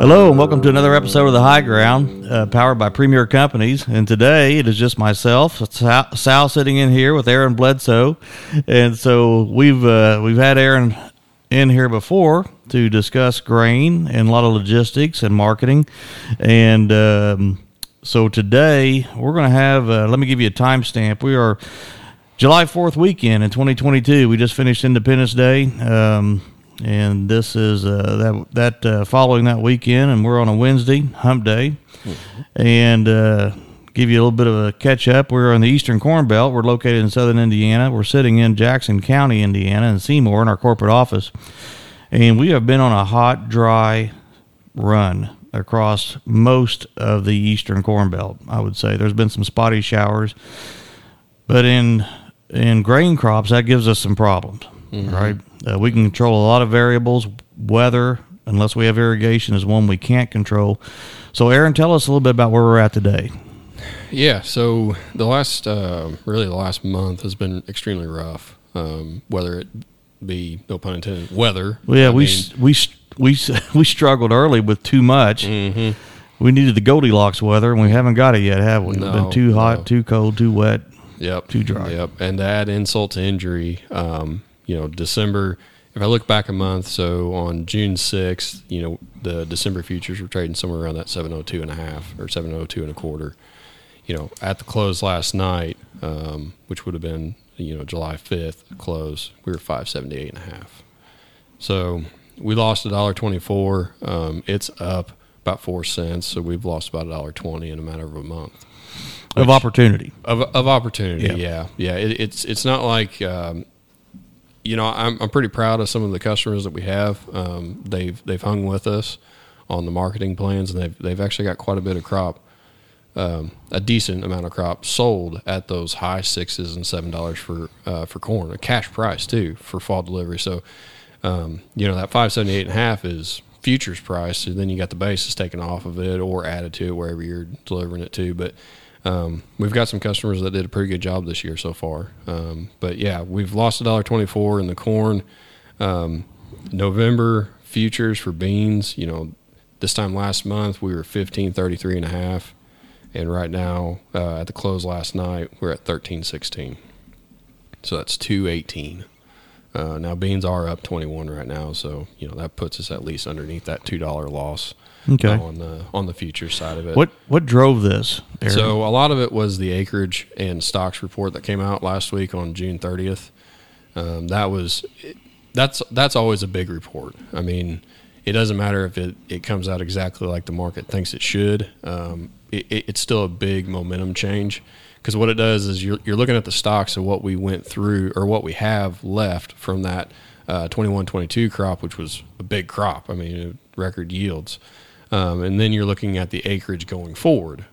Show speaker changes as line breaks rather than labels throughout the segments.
Hello and welcome to another episode of the High Ground, uh, powered by Premier Companies. And today it is just myself, Sal, Sal sitting in here with Aaron Bledsoe, and so we've uh, we've had Aaron in here before to discuss grain and a lot of logistics and marketing, and um, so today we're going to have. Uh, let me give you a timestamp. We are July Fourth weekend in 2022. We just finished Independence Day. Um, and this is uh, that that uh, following that weekend, and we're on a Wednesday, Hump Day, mm-hmm. and uh, give you a little bit of a catch up. We're in the Eastern Corn Belt. We're located in Southern Indiana. We're sitting in Jackson County, Indiana, in Seymour, in our corporate office, and we have been on a hot, dry run across most of the Eastern Corn Belt. I would say there's been some spotty showers, but in in grain crops that gives us some problems, mm-hmm. right? Uh, we can control a lot of variables. Weather, unless we have irrigation, is one we can't control. So, Aaron, tell us a little bit about where we're at today.
Yeah, so the last, uh, really the last month has been extremely rough. Um, whether it be, no pun intended, weather.
Well, yeah, I we, mean, we we we struggled early with too much. Mm-hmm. We needed the Goldilocks weather, and we haven't got it yet, have we? No, It's been too hot, no. too cold, too wet.
Yep.
Too dry.
Yep. And to add insult to injury, um, you know, December. If I look back a month, so on June 6th, you know, the December futures were trading somewhere around that 702 and a half or 702 and a quarter. You know, at the close last night, um, which would have been, you know, July 5th close, we were 578 and a half. So we lost a dollar 24. Um, it's up about four cents. So we've lost about a dollar 20 in a matter of a month.
Which, of opportunity.
Of, of opportunity, yeah. Yeah. yeah. It, it's, it's not like, um, you know, I'm, I'm pretty proud of some of the customers that we have. Um, they've they've hung with us on the marketing plans, and they've they've actually got quite a bit of crop, um, a decent amount of crop sold at those high sixes and seven dollars for uh, for corn, a cash price too for fall delivery. So, um, you know, that five seventy eight and a half is futures price, and then you got the basis taken off of it or added to it wherever you're delivering it to, but um, we've got some customers that did a pretty good job this year so far. Um, but yeah, we've lost a dollar twenty four in the corn. Um, November futures for beans, you know, this time last month we were fifteen thirty three and a half, and right now uh, at the close last night we're at thirteen sixteen. So that's two eighteen. Uh, now beans are up twenty one right now, so you know that puts us at least underneath that two dollar loss okay. on the on the future side of it.
What what drove this?
Aaron? So a lot of it was the acreage and stocks report that came out last week on June 30th. Um, that was that's that's always a big report. I mean, it doesn't matter if it, it comes out exactly like the market thinks it should. Um, it, it's still a big momentum change because what it does is you're, you're looking at the stocks of what we went through or what we have left from that uh, 21 22 crop, which was a big crop. I mean, record yields. Um, and then you're looking at the acreage going forward.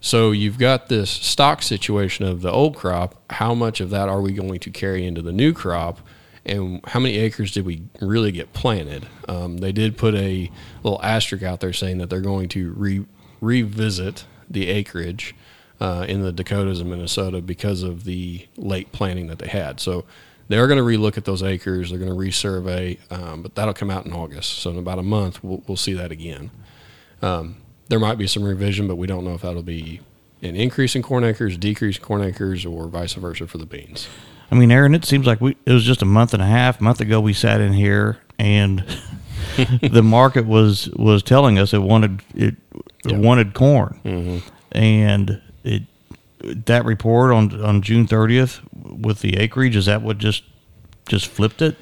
So you've got this stock situation of the old crop. How much of that are we going to carry into the new crop? And how many acres did we really get planted? Um, they did put a little asterisk out there saying that they're going to re- revisit the acreage uh, in the Dakotas and Minnesota because of the late planting that they had. So they're going to relook at those acres. They're going to resurvey, um, but that'll come out in August. So in about a month, we'll, we'll see that again. Um, there might be some revision, but we don't know if that'll be an increase in corn acres, decrease in corn acres, or vice versa for the beans.
I mean, Aaron, it seems like we it was just a month and a half, month ago we sat in here and the market was was telling us it wanted it, it wanted corn, mm-hmm. and it that report on on June thirtieth with the acreage is that what just just flipped it?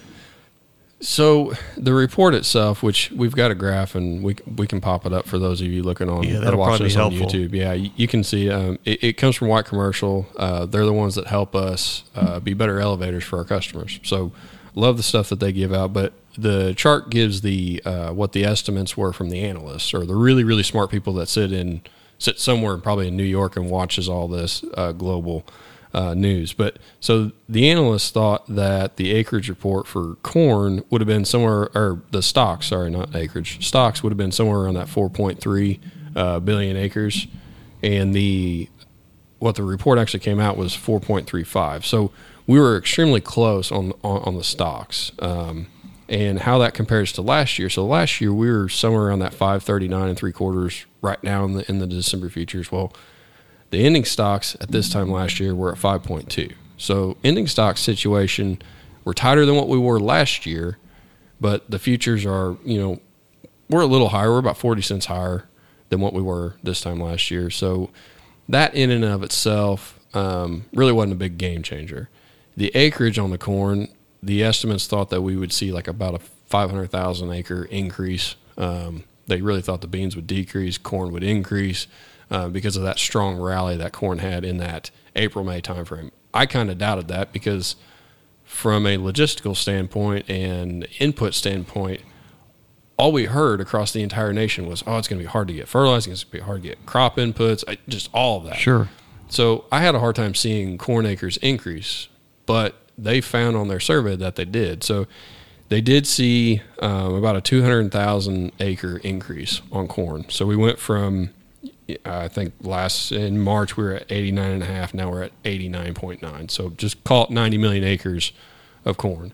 So the report itself, which we've got a graph and we we can pop it up for those of you looking on
yeah, or watching us on
YouTube. Yeah, you, you can see um, it, it, comes from White Commercial. Uh, they're the ones that help us uh, be better elevators for our customers. So love the stuff that they give out, but the chart gives the uh, what the estimates were from the analysts or the really really smart people that sit in sit somewhere probably in New York and watches all this uh, global uh, news. But so the analysts thought that the acreage report for corn would have been somewhere, or the stocks, sorry, not acreage, stocks would have been somewhere around that 4.3 uh, billion acres, and the what the report actually came out was 4.35. So we were extremely close on on, on the stocks. Um, and how that compares to last year. So last year we were somewhere around that 539 and three quarters right now in the in the December futures. Well, the ending stocks at this time last year were at 5.2. So ending stock situation, we're tighter than what we were last year, but the futures are, you know, we're a little higher. We're about 40 cents higher than what we were this time last year. So that in and of itself um, really wasn't a big game changer. The acreage on the corn, the estimates thought that we would see like about a 500,000 acre increase. Um, they really thought the beans would decrease, corn would increase uh, because of that strong rally that corn had in that April May timeframe. I kind of doubted that because from a logistical standpoint and input standpoint, all we heard across the entire nation was, "Oh, it's going to be hard to get fertilizing. It's going to be hard to get crop inputs. I, just all of that."
Sure.
So I had a hard time seeing corn acres increase, but they found on their survey that they did. So they did see um, about a 200,000 acre increase on corn. So we went from, I think last in March we were at 89 and a half. Now we're at 89.9. So just call it 90 million acres of corn.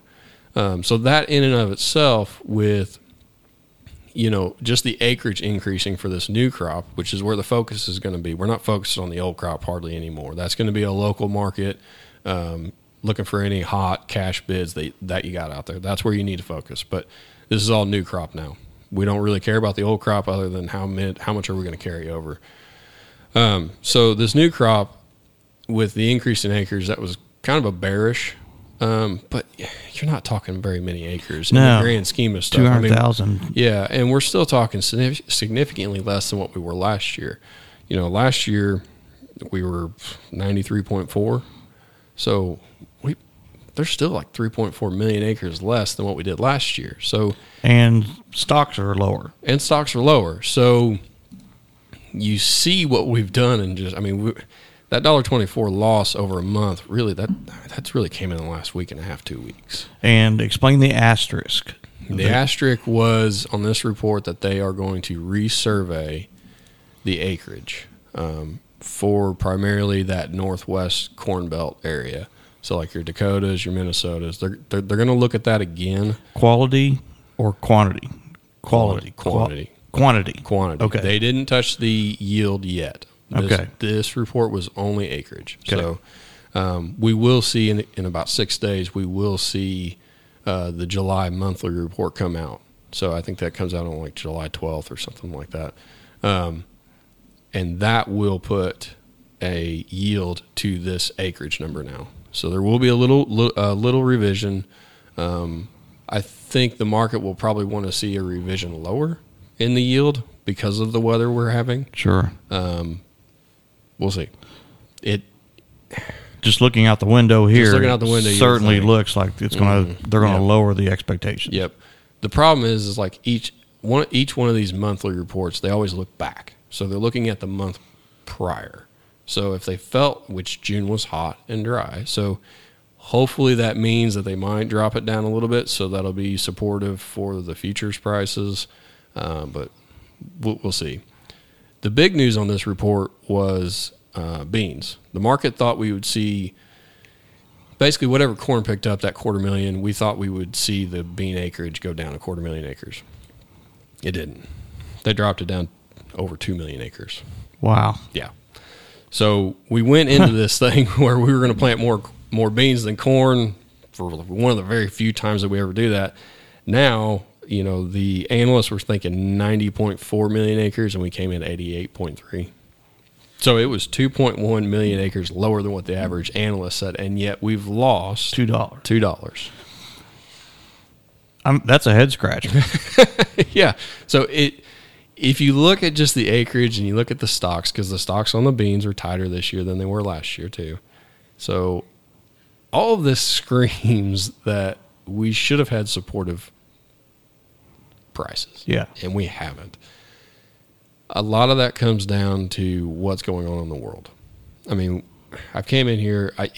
Um, so that in and of itself, with you know just the acreage increasing for this new crop, which is where the focus is going to be. We're not focused on the old crop hardly anymore. That's going to be a local market. Um, looking for any hot cash bids that, that you got out there. That's where you need to focus. But this is all new crop now. We don't really care about the old crop other than how mid, how much are we going to carry over. Um, so this new crop, with the increase in acres, that was kind of a bearish. Um, but you're not talking very many acres
No.
in the grand scheme of stuff.
Two
I mean, yeah, and we're still talking significantly less than what we were last year. You know, last year we were 93.4. So we there's still like 3.4 million acres less than what we did last year. So
and stocks are lower.
and stocks are lower. So you see what we've done and just I mean we, that dollar 24 loss over a month really that that's really came in the last week and a half, 2 weeks.
And explain the asterisk.
The asterisk was on this report that they are going to resurvey the acreage um, for primarily that northwest corn belt area. So, like your Dakotas, your Minnesotas, they're they're, they're going to look at that again.
Quality or quantity?
Quality,
Qua-
quantity.
quantity.
Quantity.
Okay.
They didn't touch the yield yet. This,
Okay.
This report was only acreage.
Okay.
So, um, we will see in in about six days. We will see uh, the July monthly report come out. So I think that comes out on like July 12th or something like that. Um, and that will put a yield to this acreage number now. So there will be a little a little revision. Um, I think the market will probably want to see a revision lower in the yield because of the weather we're having.
Sure.
We'll see. It
Just looking out the window here,
looking out the window,
certainly looks like it's going to they're going to
Yeah.
lower the expectations.
Yep. The problem is, is like each one each one of these monthly reports, they always look back. So they're looking at the month prior. So if they felt which June was hot and dry, so hopefully that means that they might drop it down a little bit. So that'll be supportive for the futures prices. Uh, but we'll, we'll see. The big news on this report was uh, beans. The market thought we would see basically whatever corn picked up that quarter million, we thought we would see the bean acreage go down a quarter million acres. It didn't. They dropped it down over two million acres.
Wow.
Yeah. So we went into this thing where we were going to plant more more beans than corn for one of the very few times that we ever do that. Now, you know, the analysts were thinking 90.4 million acres and we came in 88.3. So it was 2.1 million acres lower than what the average analyst said and yet we've lost
Two dollars.
$2.
I'm That's a head scratcher.
yeah. So it if you look at just the acreage and you look at the stocks, because the stocks on the beans are tighter this year than they were last year too. So all of this screams that we should have had supportive prices.
Yeah.
And we haven't. A lot of that comes down to what's going on in the world. I mean, I came in here. I,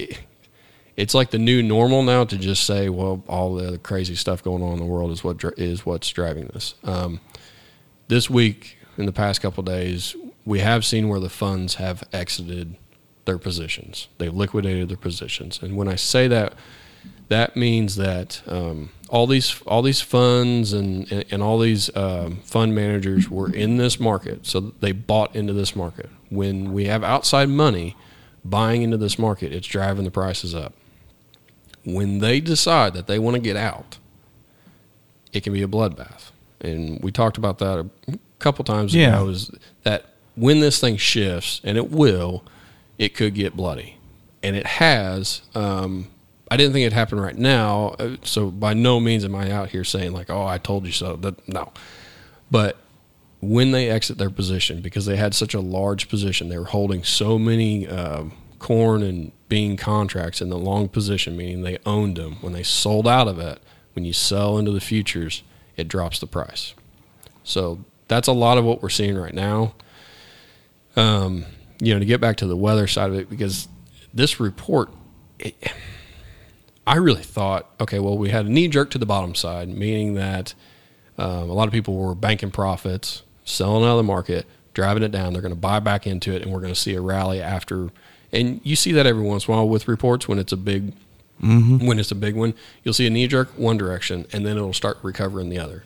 it's like the new normal now to just say, well, all the crazy stuff going on in the world is what is what's driving this. Um, this week, in the past couple days, we have seen where the funds have exited their positions. They've liquidated their positions, and when I say that, that means that um, all these all these funds and and, and all these um, fund managers were in this market, so they bought into this market. When we have outside money buying into this market, it's driving the prices up. When they decide that they want to get out, it can be a bloodbath, and we talked about that a couple times
Yeah.
ago. Is that when this thing shifts, and it will, it could get bloody, and it has. Um, I didn't think it happened right now, uh, so by no means am I out here saying like, "Oh, I told you so." That no, but when they exit their position because they had such a large position, they were holding so many um, corn and bean contracts in the long position, meaning they owned them. When they sold out of it, when you sell into the futures, it drops the price. So that's a lot of what we're seeing right now. Um, you know, to get back to the weather side of it, because this report, it, I really thought, okay, well, we had a knee jerk to the bottom side, meaning that um, a lot of people were banking profits, selling out of the market, driving it down. They're going to buy back into it, and we're going to see a rally after. And you see that every once in a while with reports when it's a big, when it's a big one, you'll see a knee jerk one direction, and then it'll start recovering the other.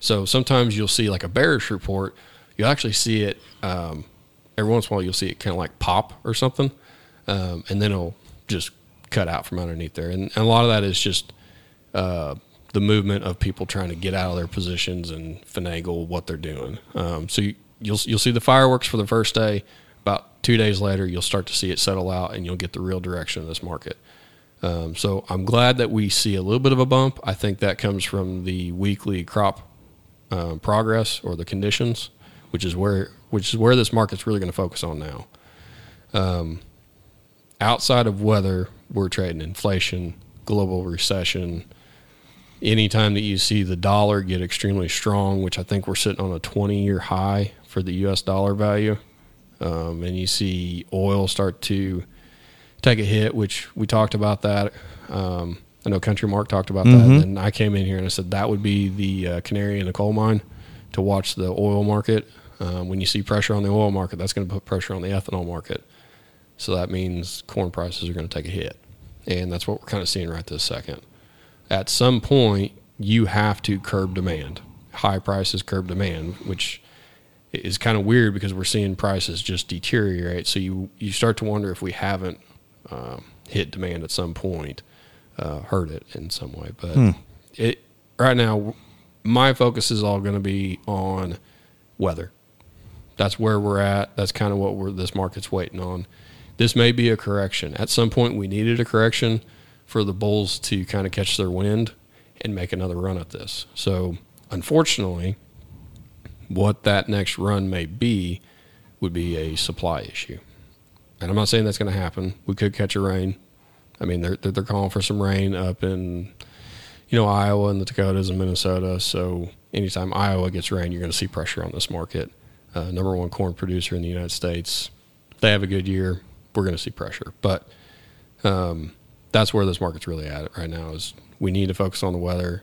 So sometimes you'll see like a bearish report, you'll actually see it um, every once in a while. You'll see it kind of like pop or something, um, and then it'll just cut out from underneath there. And, and a lot of that is just uh, the movement of people trying to get out of their positions and finagle what they're doing. Um, so you, you'll you'll see the fireworks for the first day. About two days later, you'll start to see it settle out, and you'll get the real direction of this market. Um, so I'm glad that we see a little bit of a bump. I think that comes from the weekly crop um, progress or the conditions, which is where which is where this market's really going to focus on now. Um, outside of weather, we're trading inflation, global recession. Anytime that you see the dollar get extremely strong, which I think we're sitting on a 20 year high for the US dollar value, um, and you see oil start to take a hit, which we talked about that. Um, I know CountryMark talked about that, and I came in here and I said that would be the uh, canary in the coal mine to watch the oil market. Um, when you see pressure on the oil market, that's going to put pressure on the ethanol market. So that means corn prices are going to take a hit. And that's what we're kind of seeing right this second. At some point, you have to curb demand. High prices curb demand, which is kind of weird because we're seeing prices just deteriorate. So you, you start to wonder if we haven't um, hit demand at some point, uh, hurt it in some way. But it right now, my focus is all going to be on weather that's where we're at. That's kind of what we're this market's waiting on. This may be a correction. At some point, we needed a correction for the bulls to kind of catch their wind and make another run at this. So, unfortunately, what that next run may be would be a supply issue. And I'm not saying that's going to happen. We could catch a rain. I mean, they're they're calling for some rain up in you know Iowa and the Dakotas and Minnesota. So anytime Iowa gets rain, you're going to see pressure on this market. Uh, number one corn producer in the United States. If They have a good year. We're going to see pressure, but um, that's where this market's really at right now. Is we need to focus on the weather,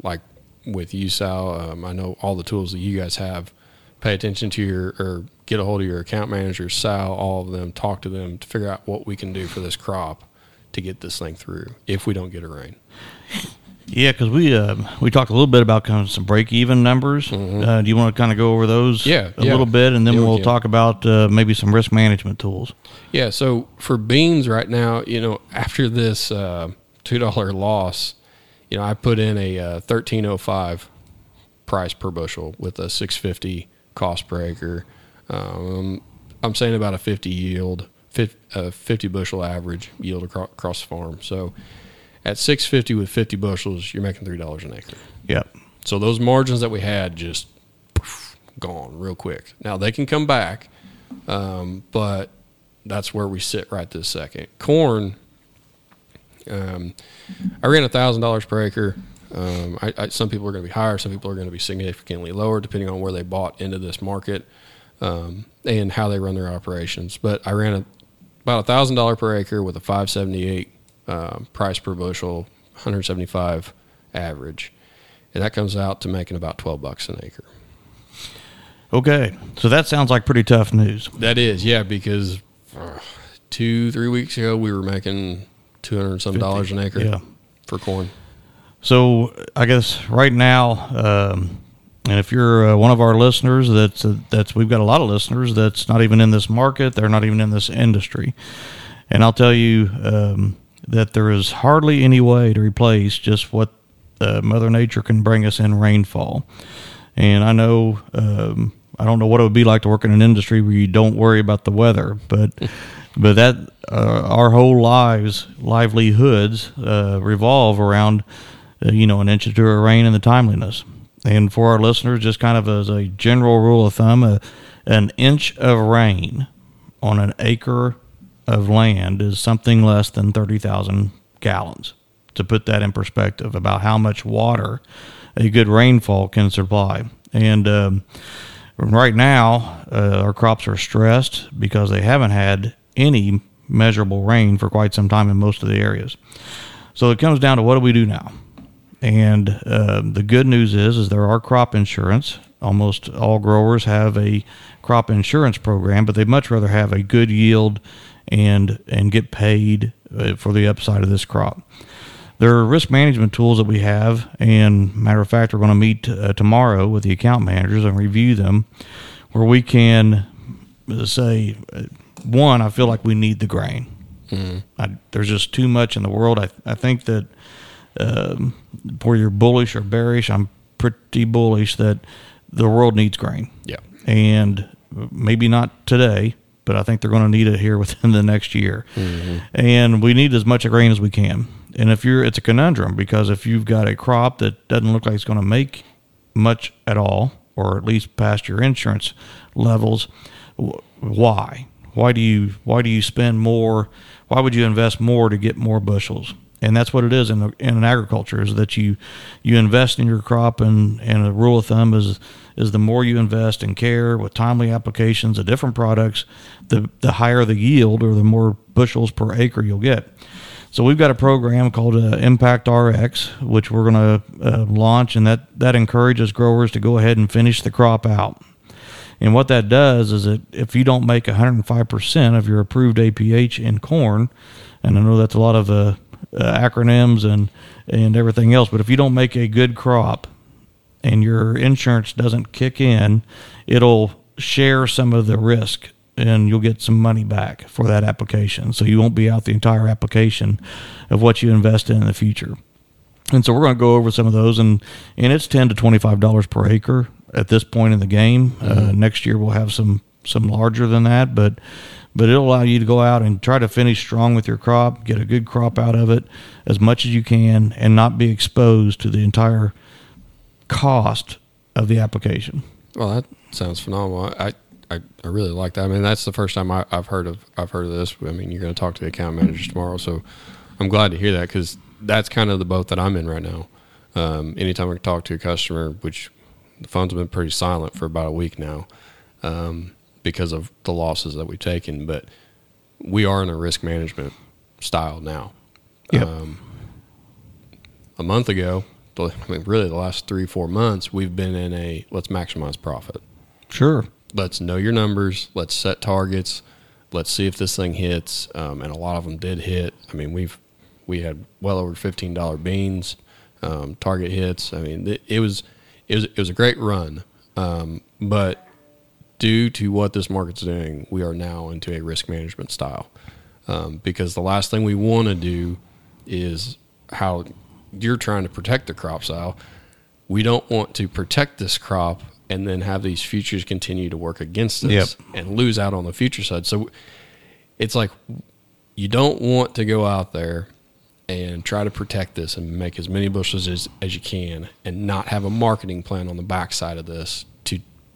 like with you, Sal. Um, I know all the tools that you guys have. Pay attention to your or get a hold of your account managers, Sal, all of them. Talk to them to figure out what we can do for this crop to get this thing through. If we don't get a rain,
Yeah, because we uh, we talked a little bit about kind of some break even numbers. Uh, do you want to kind of go over those?
Mm-hmm. Yeah,
a
yeah.
little bit, and then
Yeah, we
we'll talk about uh, maybe some risk management tools.
Yeah, so for beans right now, you know, after this uh, two dollar loss, you know, I put in a uh, thirteen oh five price per bushel with a six fifty cost per acre. Um, I'm saying about a fifty yield, fif- uh, fifty bushel average yield across, across the farm. So at six fifty with fifty bushels, you're making three dollars an acre.
Yep.
So those margins that we had just poof, gone real quick. Now they can come back, um, but that's where we sit right this second. Corn, um, I ran a thousand dollars per acre. Um, I, I, some people are going to be higher, some people are going to be significantly lower, depending on where they bought into this market um, and how they run their operations. But I ran a, about a thousand dollar per acre with a five seventy eight um, price per bushel, one hundred seventy five average, and that comes out to making about twelve bucks an acre.
Okay, so that sounds like pretty tough news.
That is, yeah, because uh, two, three weeks ago we were making two hundred some dollars an acre
Yeah.
for corn?
So I guess right now, um, and if you're uh, one of our listeners, that's uh, that's we've got a lot of listeners that's not even in this market. They're not even in this industry, and I'll tell you um, that there is hardly any way to replace just what uh, Mother Nature can bring us in rainfall. And I know um, I don't know what it would be like to work in an industry where you don't worry about the weather, but but that uh, our whole lives livelihoods uh, revolve around uh, you know an inch or two of rain and the timeliness. And for our listeners, just kind of as a general rule of thumb, uh, an inch of rain on an acre of land is something less than 30,000 gallons. To put that in perspective, about how much water a good rainfall can supply. And um, right now, uh, our crops are stressed because they haven't had any measurable rain for quite some time in most of the areas. So it comes down to what do we do now? And uh, the good news is, is there are crop insurance. Almost all growers have a crop insurance program, but they'd much rather have a good yield and and get paid uh, for the upside of this crop. There are risk management tools that we have, and matter of fact, we're going to meet uh, tomorrow with the account managers and review them, where we can uh, say, uh, one, I feel like we need the grain. Mm-hmm. I, there's just too much in the world. I, I think that um, where you're bullish or bearish, I'm pretty bullish that the world needs grain.
Yeah.
And maybe not today, but I think they're going to need it here within the next year. Mm-hmm. And we need as much grain as we can. And if you're, it's a conundrum because if you've got a crop that doesn't look like it's going to make much at all, or at least past your insurance levels, why? Why do you why do you spend more? Why would you invest more to get more bushels? And that's what it is in, in agriculture is that you you invest in your crop and and a rule of thumb is is the more you invest in care with timely applications of different products the the higher the yield or the more bushels per acre you'll get so we've got a program called uh, Impact RX, which we're going to uh, launch, and that that encourages growers to go ahead and finish the crop out. And what that does is that if you don't make 105% of your approved APH in corn, and I know that's a lot of uh, uh, acronyms and and everything else. But if you don't make a good crop and your insurance doesn't kick in, it'll share some of the risk and you'll get some money back for that application. So you won't be out the entire application of what you invest in in the future. And so we're going to go over some of those, and and it's ten to twenty five dollars per acre at this point in the game. Uh, mm-hmm. Uh, next year we'll have some some larger than that, but but it'll allow you to go out and try to finish strong with your crop, get a good crop out of it as much as you can, and not be exposed to the entire cost of the application.
Well, that sounds phenomenal. I, I, I really like that. I mean, that's the first time I, have heard of I've heard of this. I mean, you're going to talk to the account managers tomorrow, so I'm glad to hear that because that's kind of the boat that I'm in right now. Um, anytime I talk to a customer, which the phones been pretty silent for about a week now. Um, because of the losses that we've taken. But we are in a risk management style now.
Yep. Um,
a month ago, I mean, really the last three, four months, we've been in a let's maximize profit.
Sure.
Let's know your numbers. Let's set targets. Let's see if this thing hits. Um, and a lot of them did hit. I mean, we've we had well over fifteen dollar beans um, target hits. I mean, it, it, was it was it was a great run. Um, but due to what this market's doing, we are now into a risk management style. Um, because the last thing we want to do is how you're trying to protect the crop style. We don't want to protect this crop and then have these futures continue to work against us
yep.
and lose out on the future side. So it's like you don't want to go out there and try to protect this and make as many bushels as, as you can and not have a marketing plan on the backside of this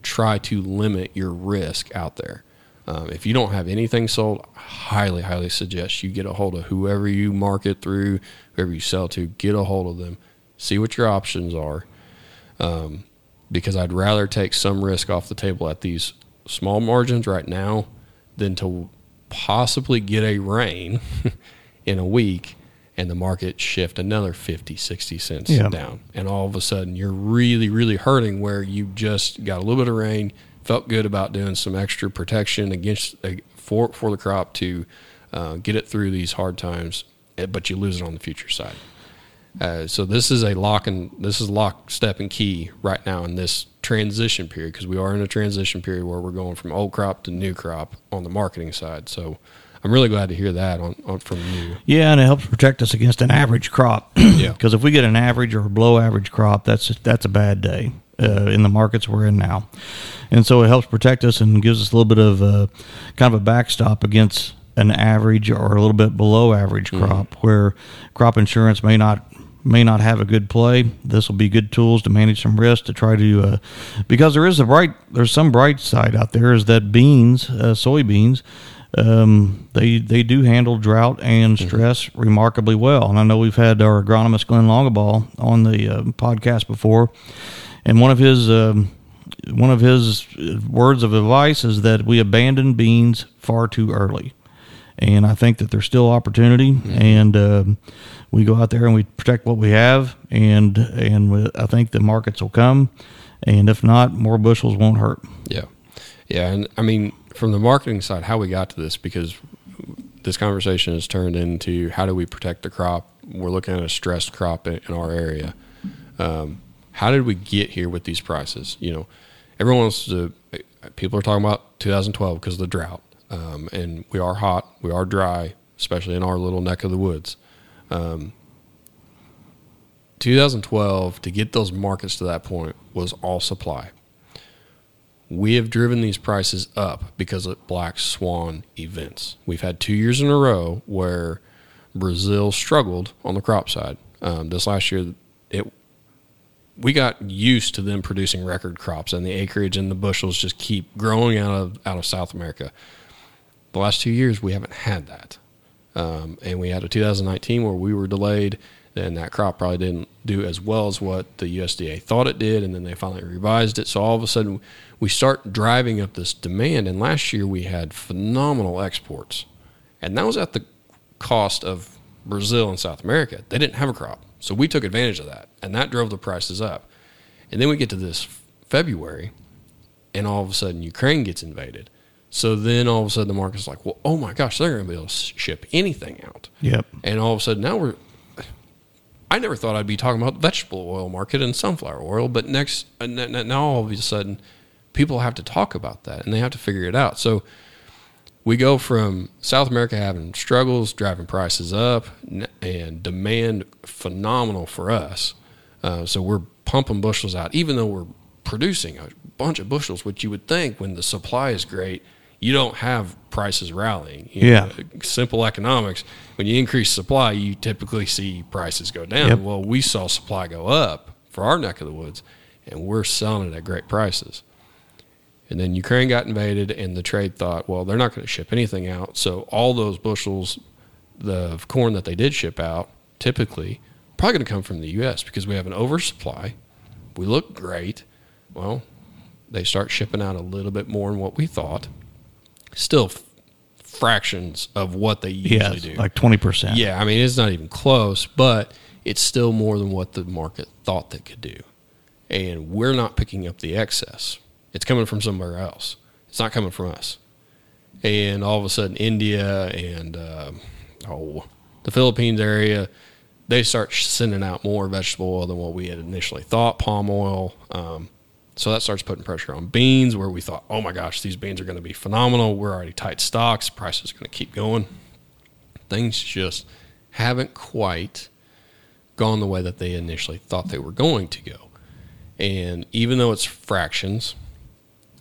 try to limit your risk out there. Um, if you don't have anything sold, I highly, highly suggest you get a hold of whoever you market through, whoever you sell to, get a hold of them, see what your options are. Um, because I'd rather take some risk off the table at these small margins right now than to possibly get a rain in a week and the market shift another 50, 60 cents yeah. down. And all of a sudden you're really, really hurting where you just got a little bit of rain, felt good about doing some extra protection against uh, for, for the crop to uh, get it through these hard times, eh, but you lose it on the future side. Uh, so this is a lock and this is lock, step, and key right now in this transition period because we are in a transition period where we're going from old crop to new crop on the marketing side. So I'm really glad to hear that on, on from you.
Yeah, and it helps protect us against an average crop.
Yeah.
Because if we get an average or a below average crop, that's that's a bad day uh, in the markets we're in now. And so it helps protect us and gives us a little bit of uh, kind of a backstop against an average or a little bit below average crop where crop insurance may not may not have a good play. This will be good tools to manage some risk to try to uh, because there is a bright there's some bright side out there is that beans uh, soybeans um, they they do handle drought and stress remarkably well. And I know we've had our agronomist Glenn Longaball on the uh, podcast before, and one of his um, one of his words of advice is that we abandon beans far too early. And I think that there's still opportunity, and um we go out there and we protect what we have, and and I think the markets will come, and if not, more bushels won't hurt.
Yeah. Yeah. And I mean, from the marketing side, how we got to this, because this conversation has turned into how do we protect the crop? We're looking at a stressed crop in, in our area. Um, how did we get here with these prices? You know, everyone wants to, people are talking about 2012 because of the drought. Um, and we are hot, we are dry, especially in our little neck of the woods. Um, 2012, to get those markets to that point, was all supply we have driven these prices up because of black swan events. We've had two years in a row where Brazil struggled on the crop side. Um, this last year, it we got used to them producing record crops, and the acreage and the bushels just keep growing out of out of South America. The last two years, we haven't had that, um, and we had a 2019 where we were delayed. Then that crop probably didn't do as well as what the USDA thought it did, and then they finally revised it. So all of a sudden, we start driving up this demand. And last year, we had phenomenal exports, and that was at the cost of Brazil and South America. They didn't have a crop, so we took advantage of that, and that drove the prices up. And then we get to this February, and all of a sudden, Ukraine gets invaded. So then all of a sudden, the market's like, well, oh my gosh, they're going to be able to ship anything out.
Yep.
And all of a sudden, now we're. I never thought I'd be talking about the vegetable oil market and sunflower oil, but next, uh, now all of a sudden, people have to talk about that and they have to figure it out. So we go from South America having struggles, driving prices up, and demand phenomenal for us. Uh, so we're pumping bushels out, even though we're producing a bunch of bushels, which you would think when the supply is great, you don't have prices rallying. You
Yeah.
know, simple economics. When you increase supply, you typically see prices go down.
Yep.
Well, we saw supply go up for our neck of the woods, and we're selling it at great prices. And then Ukraine got invaded, and the trade thought, well, they're not going to ship anything out. So all those bushels the of corn that they did ship out, typically, probably going to come from the U.S. because we have an oversupply. We look great. Well, they start shipping out a little bit more than what we thought. Still fractions of what they usually
Yeah,
do.
like twenty percent.
Yeah, I mean it's not even close, but it's still more than what the market thought they could do. And we're not picking up the excess. It's coming from somewhere else. It's not coming from us. And all of a sudden, India and uh, oh, the Philippines area, they start sending out more vegetable oil than what we had initially thought. Palm oil. Um, so that starts putting pressure on beans, where we thought, oh my gosh, these beans are going to be phenomenal. We're already tight stocks. Prices are going to keep going things just haven't quite gone the way that they initially thought they were going to go. And even though it's fractions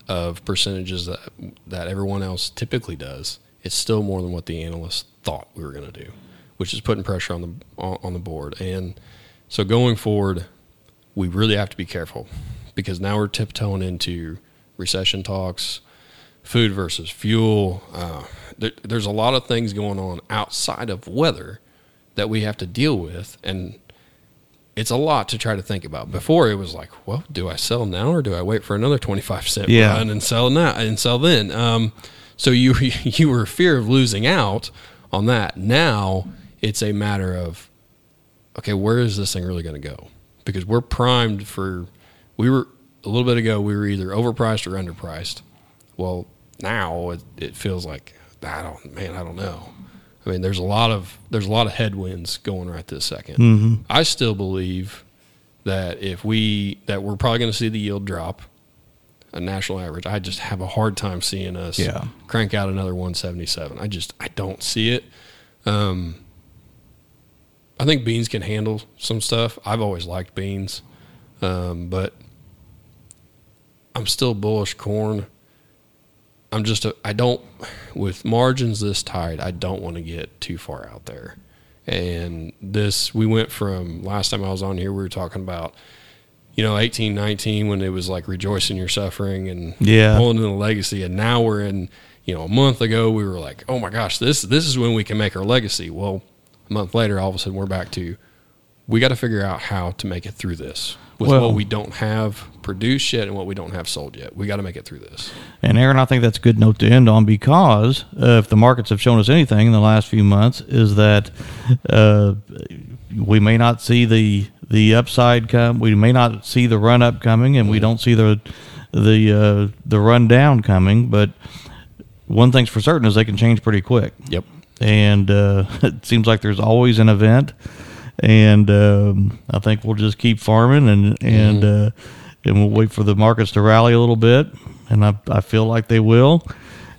of percentages that that everyone else typically does, it's still more than what the analysts thought we were going to do, which is putting pressure on the on, on the board. And so going forward, we really have to be careful because now we're tiptoeing into recession talks, food versus fuel. Uh, there, there's a lot of things going on outside of weather that we have to deal with, and it's a lot to try to think about. Before it was like, well, do I sell now or do I wait for another twenty five cent
Yeah.
run and sell now and sell then? Um, so you you were fear of losing out on that. Now it's a matter of okay, where is this thing really going to go? Because we're primed for. We were a little bit ago. We were either overpriced or underpriced. Well, now it, it feels like I don't, man, I don't know. I mean, there's a lot of there's a lot of headwinds going right this 2nd I still believe that if we that we're probably going to see the yield drop a national average. I just have a hard time seeing us
Yeah.
crank out another 177. I just I don't see it. Um, I think beans can handle some stuff. I've always liked beans, um, but I'm still bullish corn. I'm just a, I don't with margins this tight. I don't want to get too far out there. And this we went from last time I was on here we were talking about you know 18 19 when it was like rejoicing your suffering and
Yeah.
pulling in the legacy and now we're in you know a month ago we were like oh my gosh this this is when we can make our legacy. Well, a month later all of a sudden we're back to we got to figure out how to make it through this with
Well-
what we don't have produced yet and what we don't have sold yet. We got to make it through this.
And Aaron, I think that's a good note to end on because uh, if the markets have shown us anything in the last few months, is that uh, we may not see the the upside come. We may not see the run up coming, and we don't see the the uh, the run down coming. But one thing's for certain is they can change pretty quick.
Yep.
and uh, it seems like there's always an event. And um, I think we'll just keep farming and and uh, and we'll wait for the markets to rally a little bit. And I I feel like they will.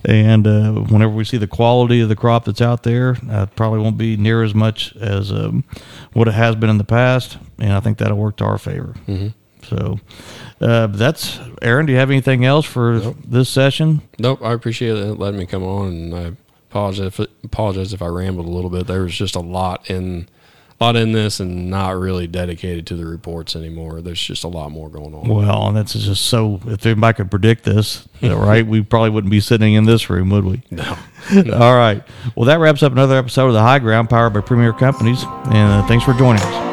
And uh, whenever we see the quality of the crop that's out there, uh, probably won't be near as much as um, what it has been in the past. And I think that'll work to our favor. Mm-hmm. So uh, that's Aaron. Do you have anything else for this session?
Nope, I appreciate it letting me come on, and I apologize if, apologize if I rambled a little bit. There was just a lot in lot in this, and not really dedicated to the reports anymore. There's just a lot more going on.
Well, and that's just so. If anybody could predict this, right, we probably wouldn't be sitting in this room, would we?
No.
All right. Well, that wraps up another episode of the High Ground, powered by Premier Companies. And uh, thanks for joining us.